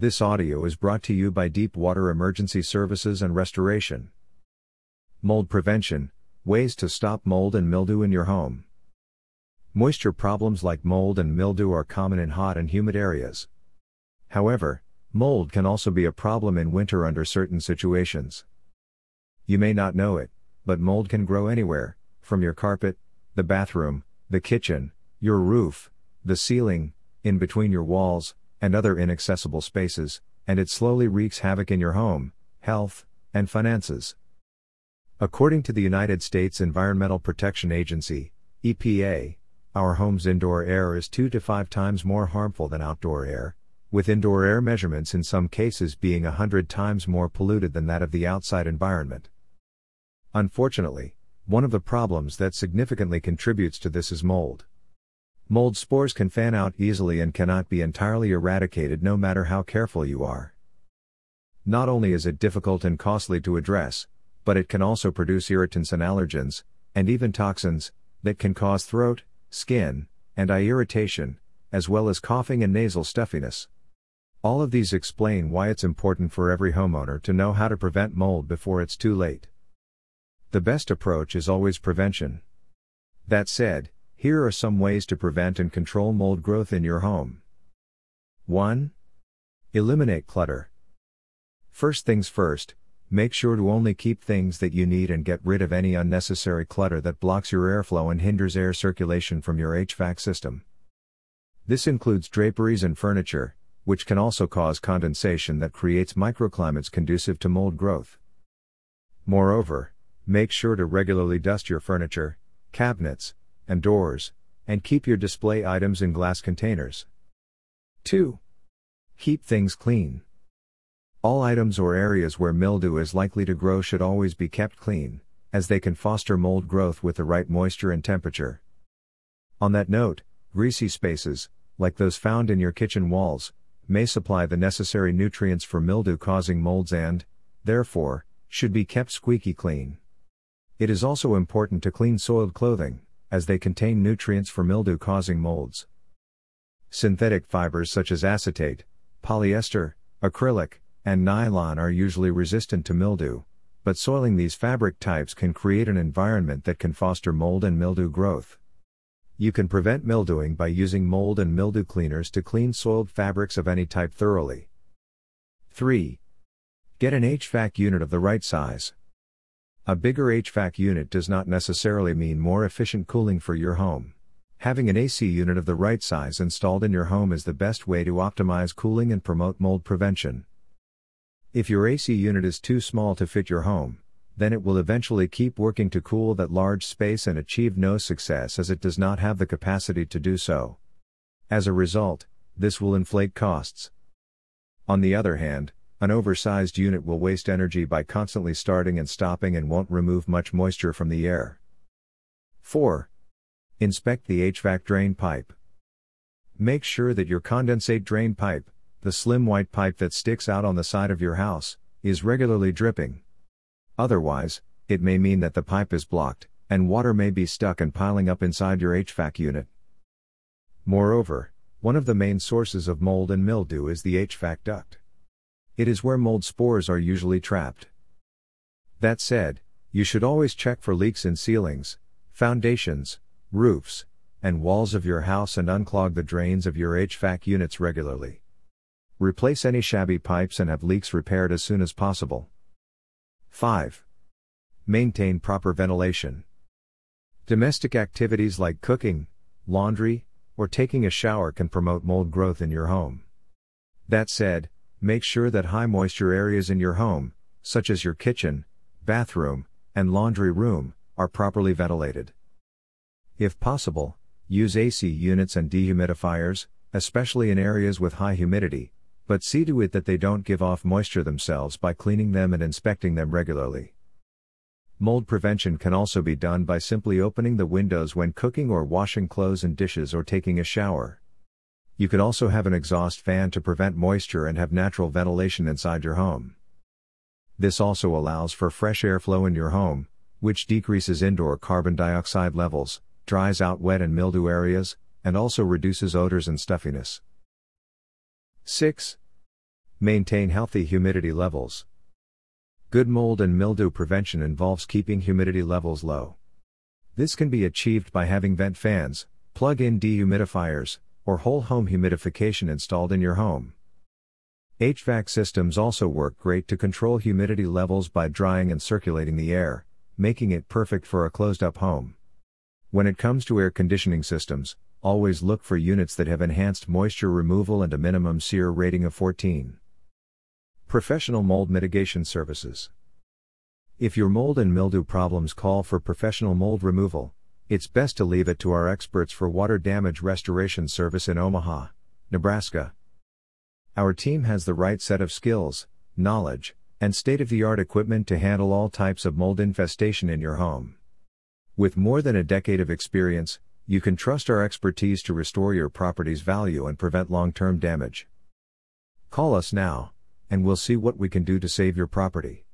This audio is brought to you by Deepwater Emergency Services and Restoration. Mold Prevention Ways to stop mold and mildew in your home. Moisture problems like mold and mildew are common in hot and humid areas. However, mold can also be a problem in winter under certain situations. You may not know it, but mold can grow anywhere, from your carpet, the bathroom, the kitchen, your roof, the ceiling, in between your walls, and other inaccessible spaces, and it slowly wreaks havoc in your home, health, and finances. According to the United States Environmental Protection Agency, EPA, our home's indoor air is 2 to 5 times more harmful than outdoor air, with indoor air measurements in some cases being 100 times more polluted than that of the outside environment. Unfortunately, one of the problems that significantly contributes to this is mold. Mold spores can fan out easily and cannot be entirely eradicated no matter how careful you are. Not only is it difficult and costly to address, but it can also produce irritants and allergens, and even toxins, that can cause throat, skin, and eye irritation, as well as coughing and nasal stuffiness. All of these explain why it's important for every homeowner to know how to prevent mold before it's too late. The best approach is always prevention. That said, here are some ways to prevent and control mold growth in your home. 1. Eliminate clutter. First things first, make sure to only keep things that you need and get rid of any unnecessary clutter that blocks your airflow and hinders air circulation from your HVAC system. This includes draperies and furniture, which can also cause condensation that creates microclimates conducive to mold growth. Moreover, make sure to regularly dust your furniture, cabinets, and doors, and keep your display items in glass containers. 2. Keep things clean. All items or areas where mildew is likely to grow should always be kept clean, as they can foster mold growth with the right moisture and temperature. On that note, greasy spaces, like those found in your kitchen walls, may supply the necessary nutrients for mildew causing molds and, therefore, should be kept squeaky clean. It is also important to clean soiled clothing, as they contain nutrients for mildew causing molds. Synthetic fibers such as acetate, polyester, acrylic, and nylon are usually resistant to mildew, but soiling these fabric types can create an environment that can foster mold and mildew growth. You can prevent mildewing by using mold and mildew cleaners to clean soiled fabrics of any type thoroughly. 3. Get an HVAC unit of the right size. A bigger HVAC unit does not necessarily mean more efficient cooling for your home. Having an AC unit of the right size installed in your home is the best way to optimize cooling and promote mold prevention. If your AC unit is too small to fit your home, then it will eventually keep working to cool that large space and achieve no success as it does not have the capacity to do so. As a result, this will inflate costs. On the other hand, an oversized unit will waste energy by constantly starting and stopping and won't remove much moisture from the air. 4. Inspect the HVAC drain pipe. Make sure that your condensate drain pipe, the slim white pipe that sticks out on the side of your house, is regularly dripping. Otherwise, it may mean that the pipe is blocked, and water may be stuck and piling up inside your HVAC unit. Moreover, one of the main sources of mold and mildew is the HVAC duct. It is where mold spores are usually trapped. That said, you should always check for leaks in ceilings, foundations, roofs, and walls of your house and unclog the drains of your HVAC units regularly. Replace any shabby pipes and have leaks repaired as soon as possible. 5. Maintain proper ventilation. Domestic activities like cooking, laundry, or taking a shower can promote mold growth in your home. That said, Make sure that high moisture areas in your home, such as your kitchen, bathroom, and laundry room, are properly ventilated. If possible, use AC units and dehumidifiers, especially in areas with high humidity, but see to it that they don't give off moisture themselves by cleaning them and inspecting them regularly. Mold prevention can also be done by simply opening the windows when cooking or washing clothes and dishes or taking a shower. You can also have an exhaust fan to prevent moisture and have natural ventilation inside your home. This also allows for fresh airflow in your home, which decreases indoor carbon dioxide levels, dries out wet and mildew areas, and also reduces odors and stuffiness. 6. Maintain healthy humidity levels. Good mold and mildew prevention involves keeping humidity levels low. This can be achieved by having vent fans, plug in dehumidifiers, or whole home humidification installed in your home. HVAC systems also work great to control humidity levels by drying and circulating the air, making it perfect for a closed up home. When it comes to air conditioning systems, always look for units that have enhanced moisture removal and a minimum SEER rating of 14. Professional Mold Mitigation Services If your mold and mildew problems call for professional mold removal, it's best to leave it to our experts for Water Damage Restoration Service in Omaha, Nebraska. Our team has the right set of skills, knowledge, and state of the art equipment to handle all types of mold infestation in your home. With more than a decade of experience, you can trust our expertise to restore your property's value and prevent long term damage. Call us now, and we'll see what we can do to save your property.